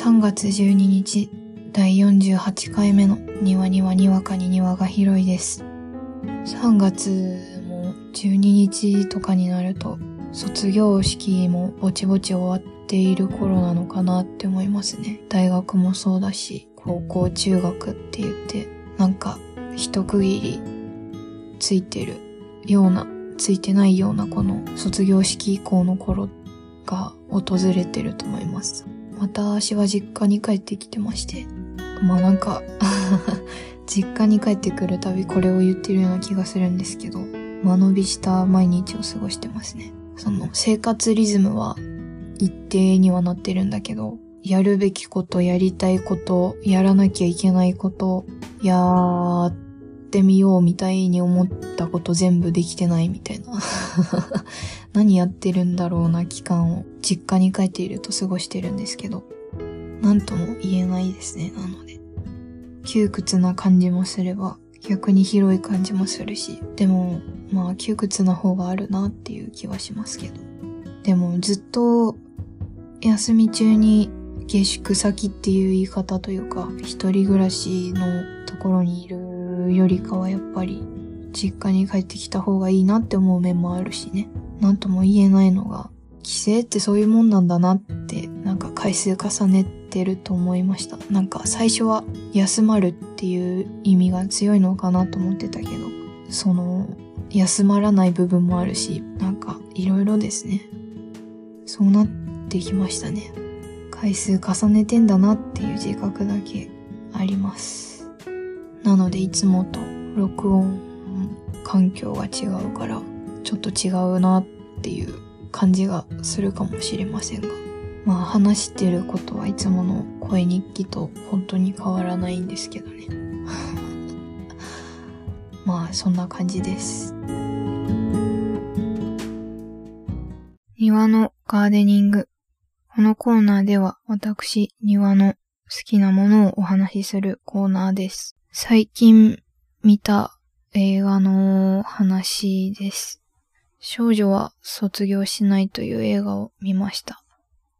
3月12日、第48回目の庭にはにわかに庭が広いです。3月も12日とかになると、卒業式もぼちぼち終わっている頃なのかなって思いますね。大学もそうだし、高校中学って言って、なんか一区切りついてるような、ついてないようなこの卒業式以降の頃が訪れてると思います。また私は実家に帰ってきてまして、まあなんか、実家に帰ってくるたびこれを言ってるような気がするんですけど、間延びした毎日を過ごしてますね。その生活リズムは一定にはなってるんだけど、やるべきこと、やりたいこと、やらなきゃいけないこと、やってみようみたいに思ったこと全部できてないみたいな。何やってるんだろうな期間を実家に帰っていると過ごしてるんですけど、なんとも言えないですね、なので。窮屈な感じもすれば、逆に広い感じもするし、でも、まあ窮屈な方があるなっていう気はしますけど。でもずっと休み中に下宿先っていう言い方というか、一人暮らしのところにいるよりかはやっぱり実家に帰ってきた方がいいなって思う面もあるしね。なんとも言えないのが、帰省ってそういうもんなんだなって、なんか回数重ねてると思いました。なんか最初は休まるっていう意味が強いのかなと思ってたけど、その、休まらない部分もあるし、なんかいろいろですね。そうなってきましたね。回数重ねてんだなっていう自覚だけあります。なのでいつもと録音環境が違うから、ちょっと違うなっていう感じがするかもしれませんが。まあ話してることはいつもの声日記と本当に変わらないんですけどね。まあそんな感じです。庭のガーデニング。このコーナーでは私、庭の好きなものをお話しするコーナーです。最近見た映画の話です。少女は卒業しないという映画を見ました。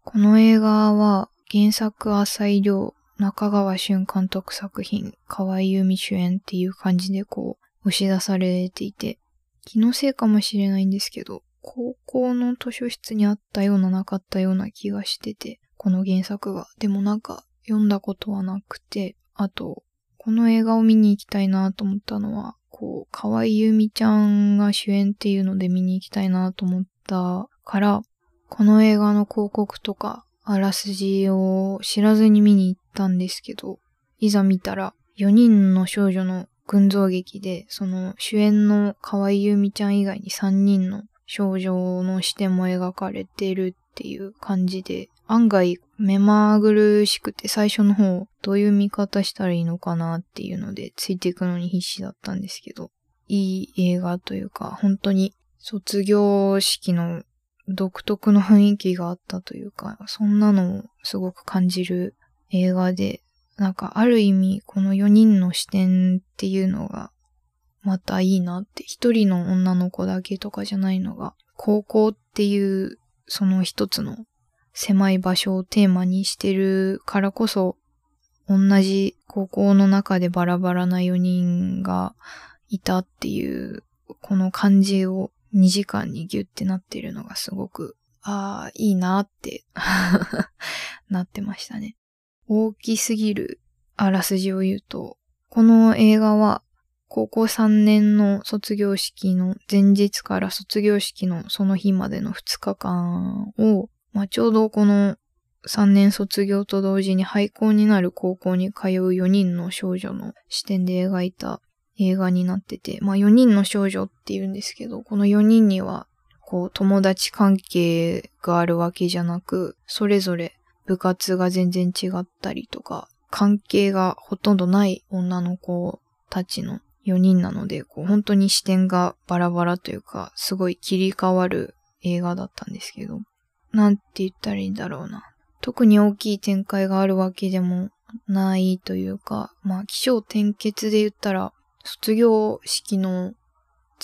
この映画は原作浅井亮、中川俊監督作品、河合由美主演っていう感じでこう押し出されていて、気のせいかもしれないんですけど、高校の図書室にあったようななかったような気がしてて、この原作が。でもなんか読んだことはなくて、あと、この映画を見に行きたいなと思ったのは、こう、河合由美ちゃんが主演っていうので見に行きたいなと思ったから、この映画の広告とか、あらすじを知らずに見に行ったんですけど、いざ見たら、4人の少女の群像劇で、その主演の河合由美ちゃん以外に3人の少女の視点も描かれてるっていう感じで、案外目まぐるしくて最初の方どういう見方したらいいのかなっていうのでついていくのに必死だったんですけど、いい映画というか本当に卒業式の独特の雰囲気があったというか、そんなのをすごく感じる映画で、なんかある意味この4人の視点っていうのがまたいいなって、一人の女の子だけとかじゃないのが、高校っていうその一つの狭い場所をテーマにしてるからこそ、同じ高校の中でバラバラな4人がいたっていう、この感じを2時間にギュってなってるのがすごく、ああ、いいなって なってましたね。大きすぎるあらすじを言うと、この映画は高校3年の卒業式の前日から卒業式のその日までの2日間を、まあ、ちょうどこの3年卒業と同時に廃校になる高校に通う4人の少女の視点で描いた映画になってて、まあ4人の少女って言うんですけど、この4人にはこう友達関係があるわけじゃなく、それぞれ部活が全然違ったりとか、関係がほとんどない女の子たちの4人なので、こう本当に視点がバラバラというか、すごい切り替わる映画だったんですけど、なんて言ったらいいんだろうな。特に大きい展開があるわけでもないというか、まあ、気象転結で言ったら、卒業式の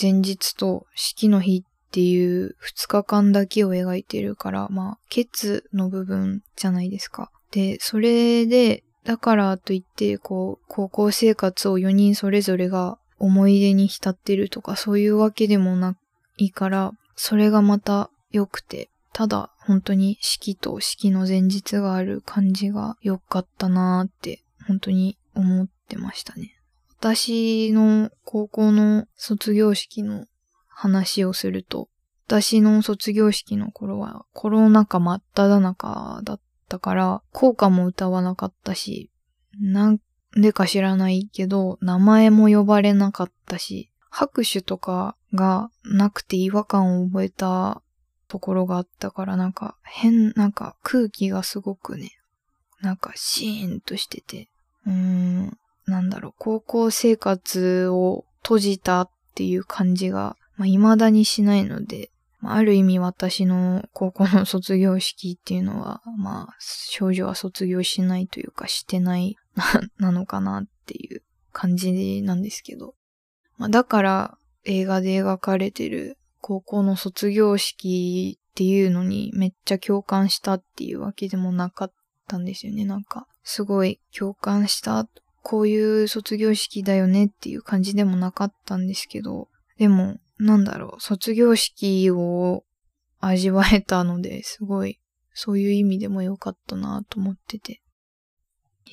前日と式の日っていう2日間だけを描いてるから、まあ、ケツの部分じゃないですか。で、それで、だからといって、こう、高校生活を4人それぞれが思い出に浸ってるとかそういうわけでもないから、それがまた良くて、ただ本当に式と式の前日がある感じが良かったなーって本当に思ってましたね。私の高校の卒業式の話をすると、私の卒業式の頃はコロナ禍真っ只中だったから、校歌も歌わなかったし、なんでか知らないけど、名前も呼ばれなかったし、拍手とかがなくて違和感を覚えたところがあったからなんか変、なんか空気がすごくね、なんかシーンとしてて、うーん、なんだろう、高校生活を閉じたっていう感じが、まあ、未だにしないので、まあ、ある意味私の高校の卒業式っていうのは、まあ、少女は卒業しないというかしてない なのかなっていう感じなんですけど。まあ、だから映画で描かれてる高校の卒業式っていうのにめっちゃ共感したっていうわけでもなかったんですよね。なんか、すごい共感した、こういう卒業式だよねっていう感じでもなかったんですけど、でも、なんだろう、卒業式を味わえたので、すごい、そういう意味でも良かったなと思ってて。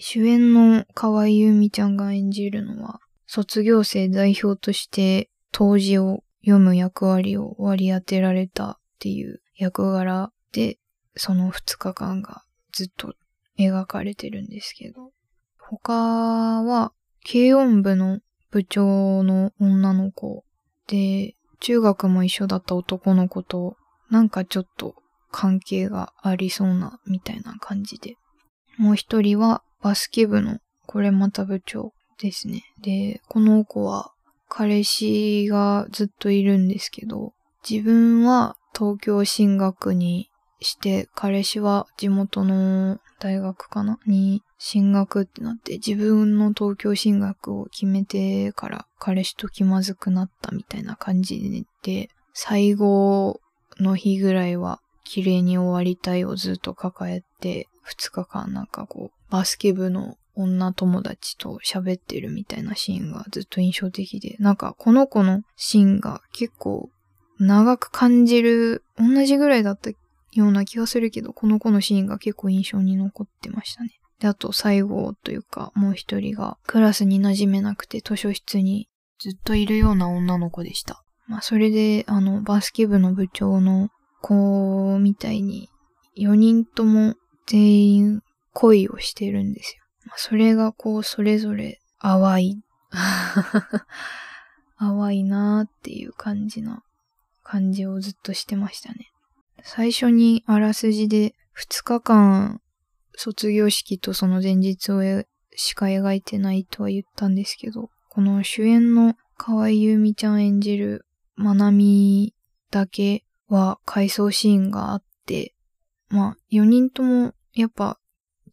主演の河合優美ちゃんが演じるのは、卒業生代表として当時を読む役割を割り当てられたっていう役柄で、その2日間がずっと描かれてるんですけど、他は、軽音部の部長の女の子で、中学も一緒だった男の子と、なんかちょっと関係がありそうな、みたいな感じで。もう一人は、バスケ部の、これまた部長ですね。で、この子は、彼氏がずっといるんですけど、自分は東京進学にして、彼氏は地元の大学かなに進学ってなって、自分の東京進学を決めてから彼氏と気まずくなったみたいな感じで、最後の日ぐらいは綺麗に終わりたいをずっと抱えて、2日間なんかこう、バスケ部の女友達と喋ってるみたいなシーンがずっと印象的で、なんかこの子のシーンが結構長く感じる、同じぐらいだったような気がするけど、この子のシーンが結構印象に残ってましたね。で、あと最後というか、もう一人がクラスに馴染めなくて図書室にずっといるような女の子でした。まあそれで、あの、バスケ部の部長の子みたいに、4人とも全員恋をしてるんですよ。それがこう、それぞれ淡い。淡いなーっていう感じの、感じをずっとしてましたね。最初にあらすじで2日間卒業式とその前日をしか描いてないとは言ったんですけど、この主演の河合優美ちゃん演じるまなみだけは回想シーンがあって、まあ4人ともやっぱ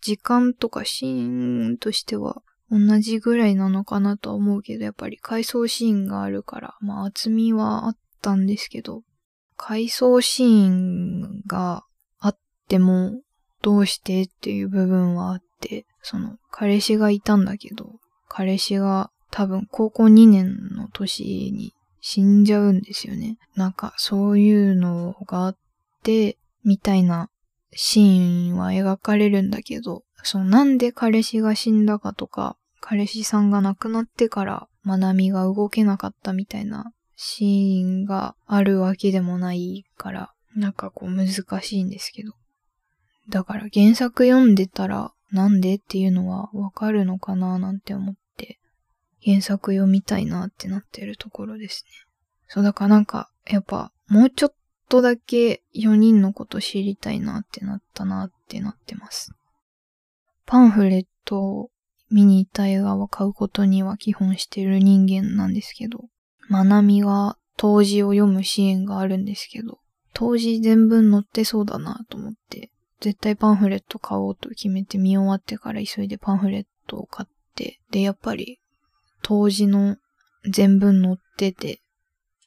時間とかシーンとしては同じぐらいなのかなとは思うけど、やっぱり回想シーンがあるから、まあ厚みはあったんですけど、回想シーンがあっても、どうしてっていう部分はあって、その、彼氏がいたんだけど、彼氏が多分高校2年の年に死んじゃうんですよね。なんかそういうのがあって、みたいなシーンは描かれるんだけど、そのなんで彼氏が死んだかとか、彼氏さんが亡くなってからまなみが動けなかったみたいなシーンがあるわけでもないから、なんかこう難しいんですけど。だから原作読んでたらなんでっていうのはわかるのかななんて思って、原作読みたいなってなってるところですね。そうだからなんか、やっぱもうちょっとだけ4人のこと知りたいなってなったなってなってます。パンフレットを見に行った映画を買うことには基本してる人間なんですけど、まなみが当時を読むシーンがあるんですけど、当時全文載ってそうだなと思って、絶対パンフレット買おうと決めて見終わってから急いでパンフレットを買って、で、やっぱり当時の全文載ってて、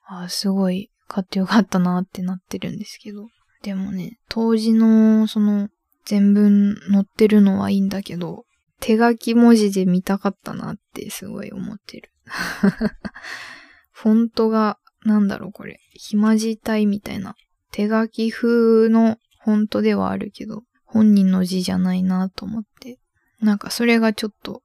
ああすごい買ってよかったなってなってるんですけど。でもね、当時のその全文載ってるのはいいんだけど、手書き文字で見たかったなってすごい思ってる。フォントが、なんだろうこれ、暇字体みたいな、手書き風のフォントではあるけど、本人の字じゃないなと思って、なんかそれがちょっと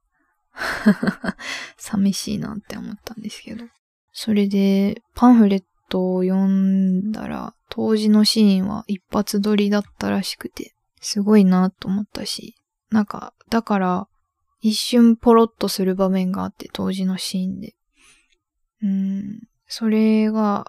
寂しいなって思ったんですけど。それで、パンフレットを読んだら、当時のシーンは一発撮りだったらしくて、すごいなと思ったし、なんか、だから、一瞬ポロッとする場面があって、当時のシーンで。うん、それが、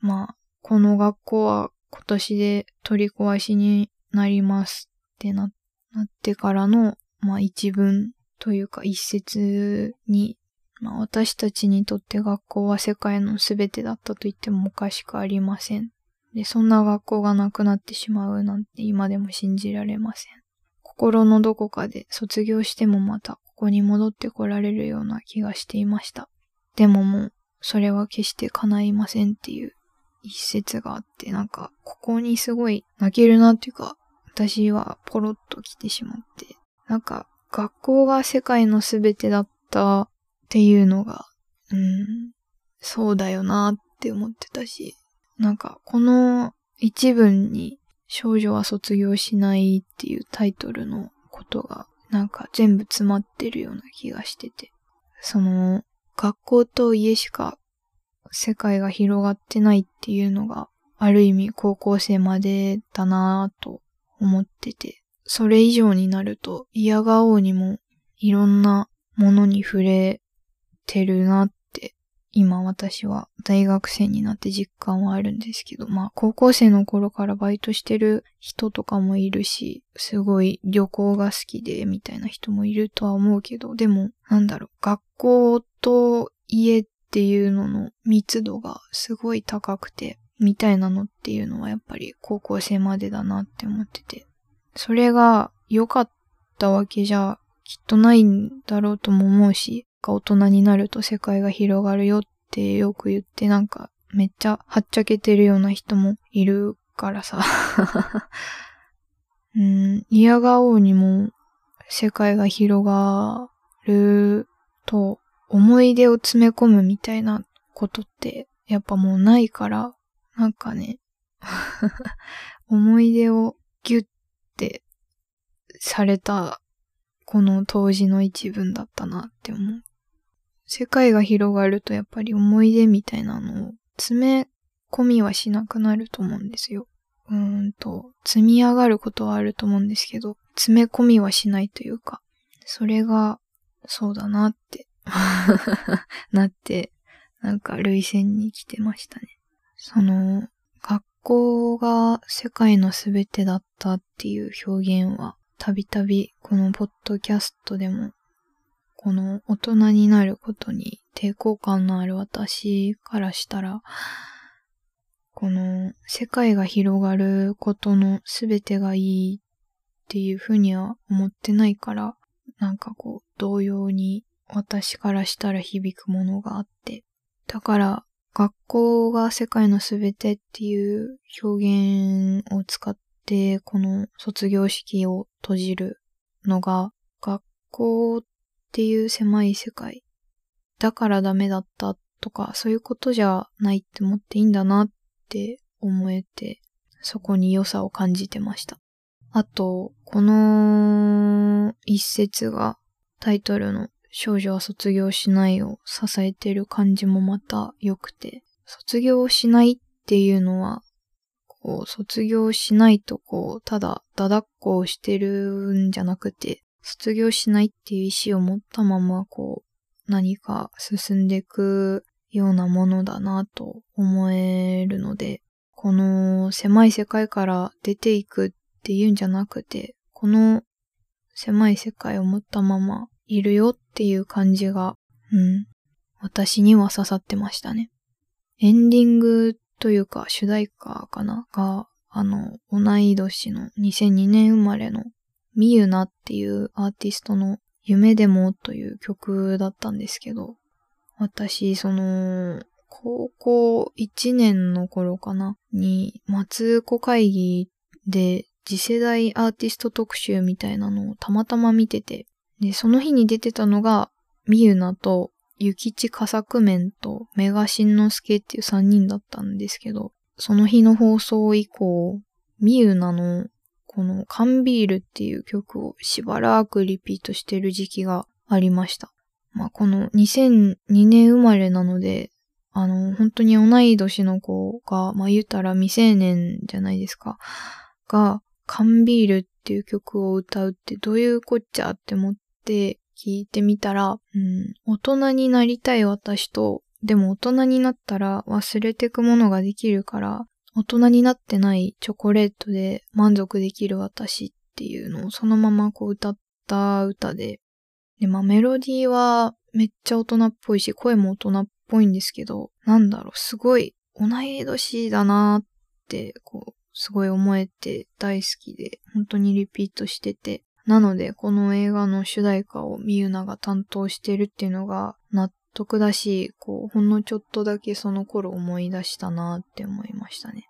まあ、この学校は今年で取り壊しになりますってななってからの、まあ一文というか一節に、まあ私たちにとって学校は世界の全てだったと言ってもおかしくありません。で、そんな学校がなくなってしまうなんて今でも信じられません。心のどこかで卒業してもまたここに戻ってこられるような気がしていました。でももう、それは決して叶いませんっていう一節があって、なんか、ここにすごい泣けるなっていうか、私はポロッと来てしまって、なんか、学校が世界の全てだったっていうのが、うん、そうだよなって思ってたし、なんかこの一文に少女は卒業しないっていうタイトルのことがなんか全部詰まってるような気がしてて、その学校と家しか世界が広がってないっていうのがある意味高校生までだなぁと思ってて、それ以上になると、嫌がおうにもいろんなものに触れてるなって、今私は大学生になって実感はあるんですけど、まあ高校生の頃からバイトしてる人とかもいるし、すごい旅行が好きでみたいな人もいるとは思うけど、でもなんだろう、学校と家っていうのの密度がすごい高くて、みたいなのっていうのはやっぱり高校生までだなって思ってて、それが良かったわけじゃきっとないんだろうとも思うし、大人になると世界が広がるよってよく言ってなんかめっちゃはっちゃけてるような人もいるからさ。うん、嫌がおうにも世界が広がると思い出を詰め込むみたいなことってやっぱもうないから、なんかね、思い出をギュッてされたこの当時の一文だったなって思う。世界が広がるとやっぱり思い出みたいなのを詰め込みはしなくなると思うんですよ。うーんと、積み上がることはあると思うんですけど、詰め込みはしないというか、それが、そうだなって なって、なんか類線に来てましたね。その、学校が世界のすべてだったっていう表現は、たびたびこのポッドキャストでも、この大人になることに抵抗感のある私からしたら、この世界が広がることのすべてがいいっていうふうには思ってないから、なんかこう、同様に私からしたら響くものがあって、だから学校が世界のすべてっていう表現を使って、この卒業式を閉じるのが、学校っていう狭い世界だからダメだったとか、そういうことじゃないって思っていいんだなって思えて、そこに良さを感じてました。あと、この一節がタイトルの少女は卒業しないを支えてる感じもまた良くて、卒業しないっていうのは、こう、卒業しないとこう、ただ、だだっこをしてるんじゃなくて、卒業しないっていう意志を持ったまま、こう、何か進んでいくようなものだなと思えるので、この狭い世界から出ていくっていうんじゃなくて、この狭い世界を持ったままいるよっていう感じが、うん、私には刺さってましたね。エンディングというか主題歌かな？が、あの、同い年の2002年生まれのみゆなっていうアーティストの夢でもという曲だったんですけど、私、その、高校1年の頃かな？に、松子会議で次世代アーティスト特集みたいなのをたまたま見てて、で、その日に出てたのが、みゆなと、ゆきちかさくめんと、メガしんのすけっていう3人だったんですけど、その日の放送以降、みゆなの、この缶ビールっていう曲をしばらくリピートしてる時期がありました。まあ、この2002年生まれなので、あの、本当に同い年の子が、まあ言ったら未成年じゃないですか。が、缶ビールっていう曲を歌うってどういうこっちゃって思って聞いてみたら、うん、大人になりたい私と、でも大人になったら忘れてくものができるから、大人になってないチョコレートで満足できる私っていうのをそのままこう歌った歌で、で、まあメロディーはめっちゃ大人っぽいし、声も大人っぽいんですけど、なんだろう、すごい同い年だなーって、こう、すごい思えて大好きで、本当にリピートしてて、なので、この映画の主題歌をみゆなが担当してるっていうのが納得だし、こう、ほんのちょっとだけその頃思い出したなって思いましたね。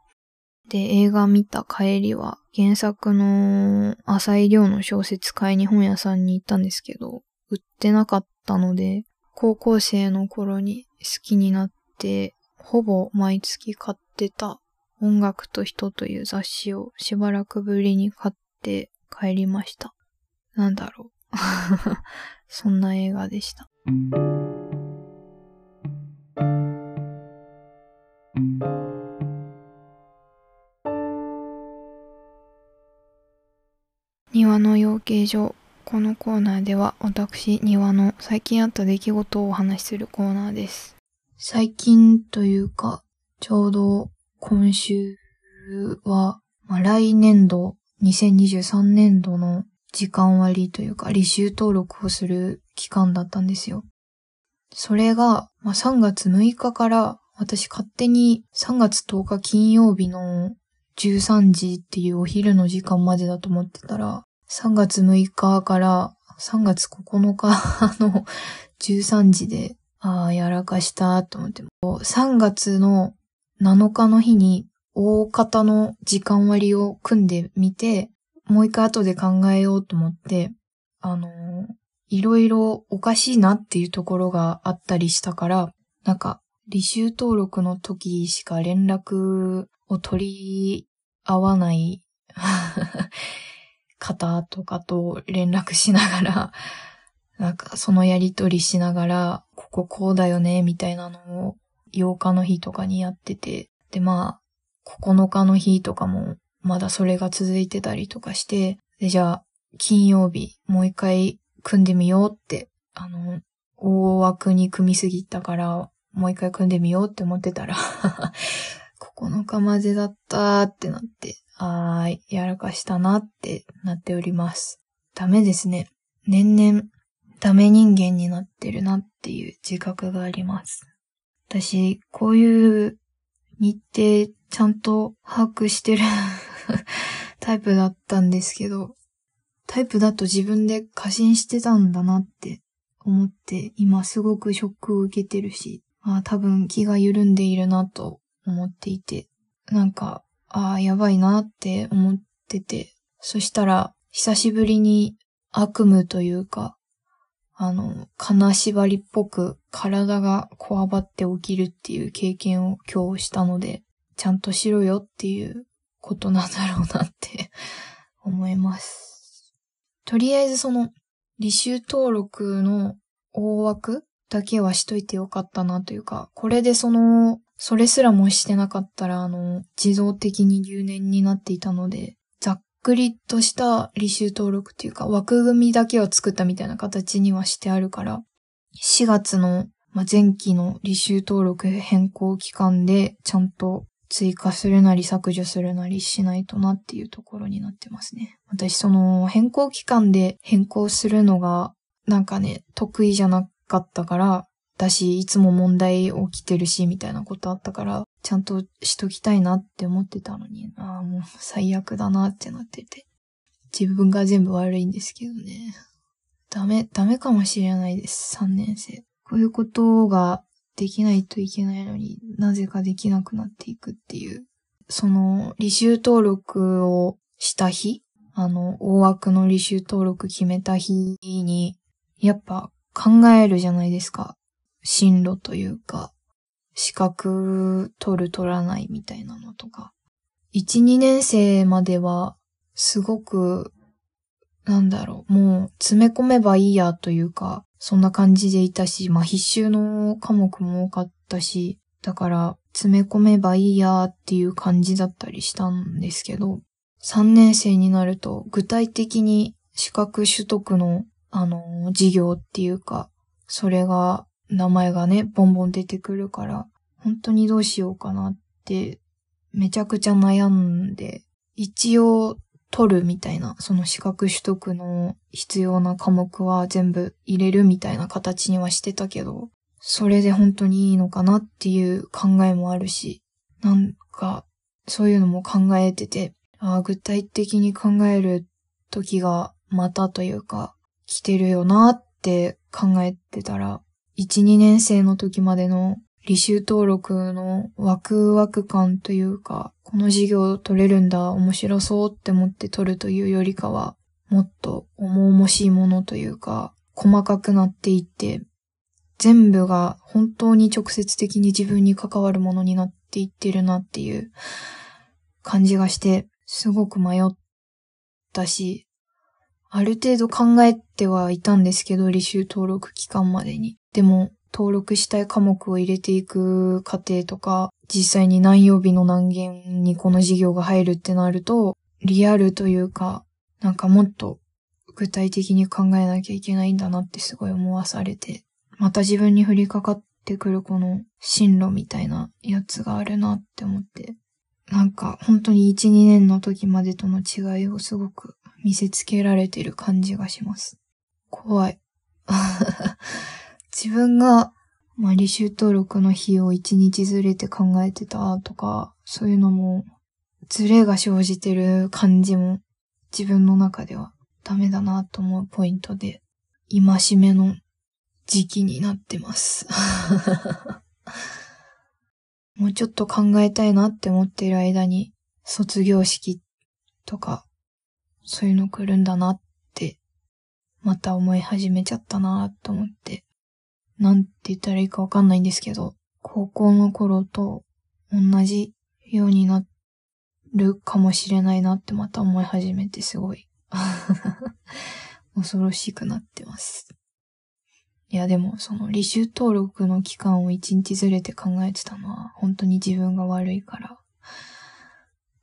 で、映画見た帰りは、原作の浅井亮の小説買いに本屋さんに行ったんですけど、売ってなかったので、高校生の頃に好きになって、ほぼ毎月買ってた音楽と人という雑誌をしばらくぶりに買って帰りました。なんだろう。そんな映画でした。庭の養鶏場このコーナーでは私、庭の最近あった出来事をお話しするコーナーです。最近というか、ちょうど今週は、まあ、来年度、2023年度の時間割というか、履修登録をする期間だったんですよ。それが、まあ、3月6日から私勝手に3月10日金曜日の13時っていうお昼の時間までだと思ってたら、3月6日から3月9日の 13時で、ああ、やらかしたと思って、3月の7日の日に大方の時間割を組んでみて、もう一回後で考えようと思って、あの、いろいろおかしいなっていうところがあったりしたから、なんか、履修登録の時しか連絡を取り合わない 方とかと連絡しながら、なんかそのやりとりしながら、こここうだよね、みたいなのを8日の日とかにやってて、でまあ、9日の日とかもまだそれが続いてたりとかして、でじゃあ、金曜日もう一回組んでみようって、あの、大枠に組みすぎたから、もう一回組んでみようって思ってたら9日までだったってなって、あー、やらかしたなってなっております。ダメですね。年々ダメ人間になってるなっていう自覚があります。私、こういう日程ちゃんと把握してる タイプだったんですけど、タイプだと自分で過信してたんだなって思って、今すごくショックを受けてるし、あ多分気が緩んでいるなと思っていて、なんかああ、やばいなって思ってて、そしたら、久しぶりに悪夢というか、あの、金縛りっぽく体がこわばって起きるっていう経験を今日したので、ちゃんとしろよっていうことなんだろうなって思います。とりあえずその、履修登録の大枠だけはしといてよかったなというか、これでそのそれすらもしてなかったら、あの、自動的に留年になっていたので、ざっくりとした履修登録っていうか、枠組みだけを作ったみたいな形にはしてあるから、4月の、ま前期の履修登録変更期間で、ちゃんと追加するなり削除するなりしないとなっていうところになってますね。私その変更期間で変更するのがなんかね、得意じゃなかったから、だし、いつも問題起きてるし、みたいなことあったから、ちゃんとしときたいなって思ってたのに、ああ、もう最悪だなってなってて。自分が全部悪いんですけどね。ダメ、ダメかもしれないです、3年生。こういうことができないといけないのになぜかできなくなっていくっていう。その、履修登録をした日、あの、大枠の履修登録決めた日に、やっぱ考えるじゃないですか。進路というか、資格取る取らないみたいなのとか。1、2年生までは、すごく、なんだろう、もう詰め込めばいいやというか、そんな感じでいたし、まあ必修の科目も多かったし、だから詰め込めばいいやっていう感じだったりしたんですけど、3年生になると具体的に資格取得の、あの、授業っていうか、それが、名前がね、ボンボン出てくるから、本当にどうしようかなって、めちゃくちゃ悩んで、一応取るみたいな、その資格取得の必要な科目は全部入れるみたいな形にはしてたけど、それで本当にいいのかなっていう考えもあるし、なんか、そういうのも考えてて、あ具体的に考える時がまたというか、来てるよなって考えてたら、1、2年生の時までの履修登録のワクワク感というか、この授業取れるんだ、面白そうって思って取るというよりかは、もっと重々しいものというか、細かくなっていって、全部が本当に直接的に自分に関わるものになっていってるなっていう感じがして、すごく迷ったし、ある程度考えてはいたんですけど、履修登録期間までに。でも、登録したい科目を入れていく過程とか、実際に何曜日の何件にこの授業が入るってなると、リアルというか、なんかもっと具体的に考えなきゃいけないんだなってすごい思わされて、また自分に降りかかってくるこの進路みたいなやつがあるなって思って、なんか本当に1、2年の時までとの違いをすごく見せつけられてる感じがします。怖い。自分が、まあ、履修登録の日を1日ずれて考えてたとか、そういうのも、ずれが生じてる感じも自分の中ではダメだなと思うポイントで、今しめの時期になってます。もうちょっと考えたいなって思っている間に、卒業式とか、そういうの来るんだなって、また思い始めちゃったなと思って、なんて言ったらいいかわかんないんですけど、高校の頃と同じようになるかもしれないなってまた思い始めてすごい 恐ろしくなってます。いやでもその履修登録の期間を一日ずれて考えてたのは本当に自分が悪いから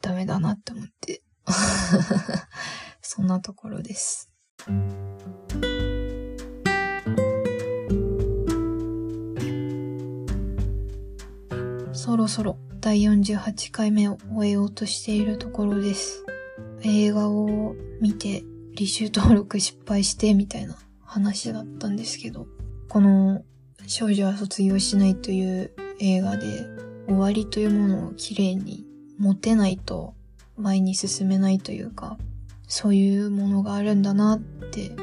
ダメだなって思って そんなところです。そろそろ第48回目を終えようとしているところです。映画を見て履修登録失敗してみたいな話だったんですけど、この少女は卒業しないという映画で終わりというものをきれいに持てないと前に進めないというか、そういうものがあるんだなって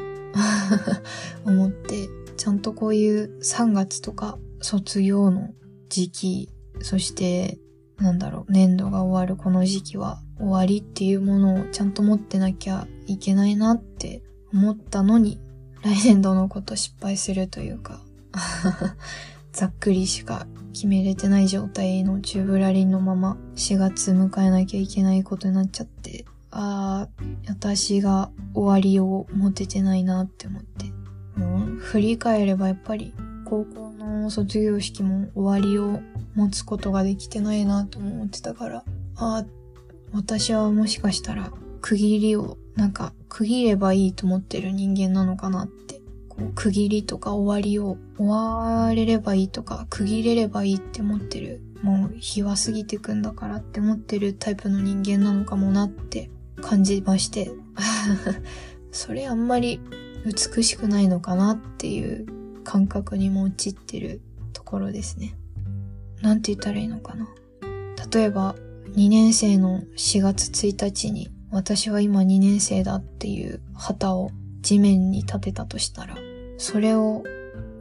思って、ちゃんとこういう3月とか卒業の時期、そしてなんだろう、年度が終わるこの時期は終わりっていうものをちゃんと持ってなきゃいけないなって思ったのに来年度のこと失敗するというか ざっくりしか決めれてない状態のチューブラリンのまま4月迎えなきゃいけないことになっちゃって、ああ、私が終わりを持ててないなって思って。もう振り返ればやっぱり高校の卒業式も終わりを持つことができてないなと思ってたから、ああ、私はもしかしたら区切りをなんか区切ればいいと思ってる人間なのかなって。こう区切りとか終わりを終われればいいとか区切れればいいって思ってる。もう日は過ぎてくんだからって思ってるタイプの人間なのかもなって感じまして。それあんまり美しくないのかなっていう感覚にも陥ってるところですね。なんて言ったらいいのかな。例えば、2年生の4月1日に私は今2年生だっていう旗を地面に立てたとしたら、それを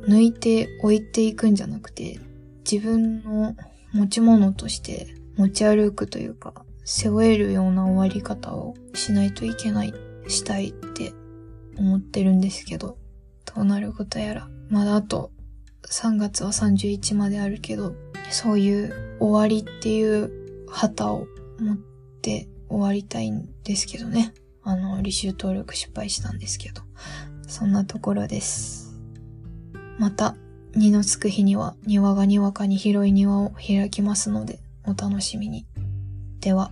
抜いて置いていくんじゃなくて、自分の持ち物として持ち歩くというか、背負えるような終わり方をしないといけない、したいって思ってるんですけど、どうなることやら。まだあと3月は31まであるけど、そういう終わりっていう旗を持って終わりたいんですけどね。あの、履修登録失敗したんですけど。そんなところです。また、二のつく日には庭がにわかに広い庭を開きますので、お楽しみに。では。